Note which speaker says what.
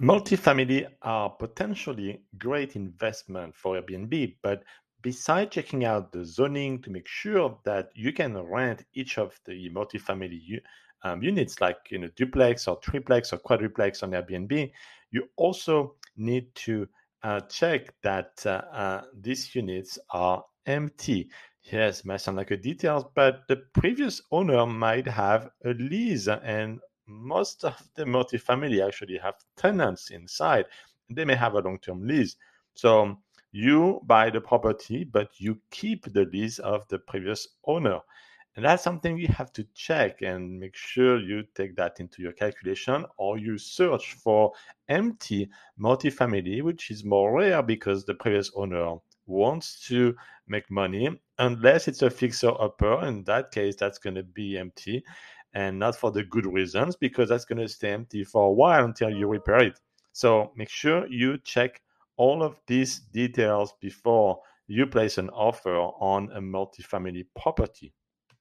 Speaker 1: Multifamily are potentially great investment for Airbnb, but besides checking out the zoning to make sure that you can rent each of the multifamily um, units, like you know duplex or triplex or quadruplex on Airbnb, you also need to uh, check that uh, uh, these units are empty. Yes, might sound like a detail, but the previous owner might have a lease and most of the multifamily actually have tenants inside. They may have a long-term lease. So you buy the property, but you keep the lease of the previous owner. And that's something you have to check and make sure you take that into your calculation or you search for empty multifamily, which is more rare because the previous owner wants to make money unless it's a fixer upper. In that case, that's going to be empty and not for the good reasons because that's going to stay empty for a while until you repair it. So make sure you check all of these details before you place an offer on a multifamily property.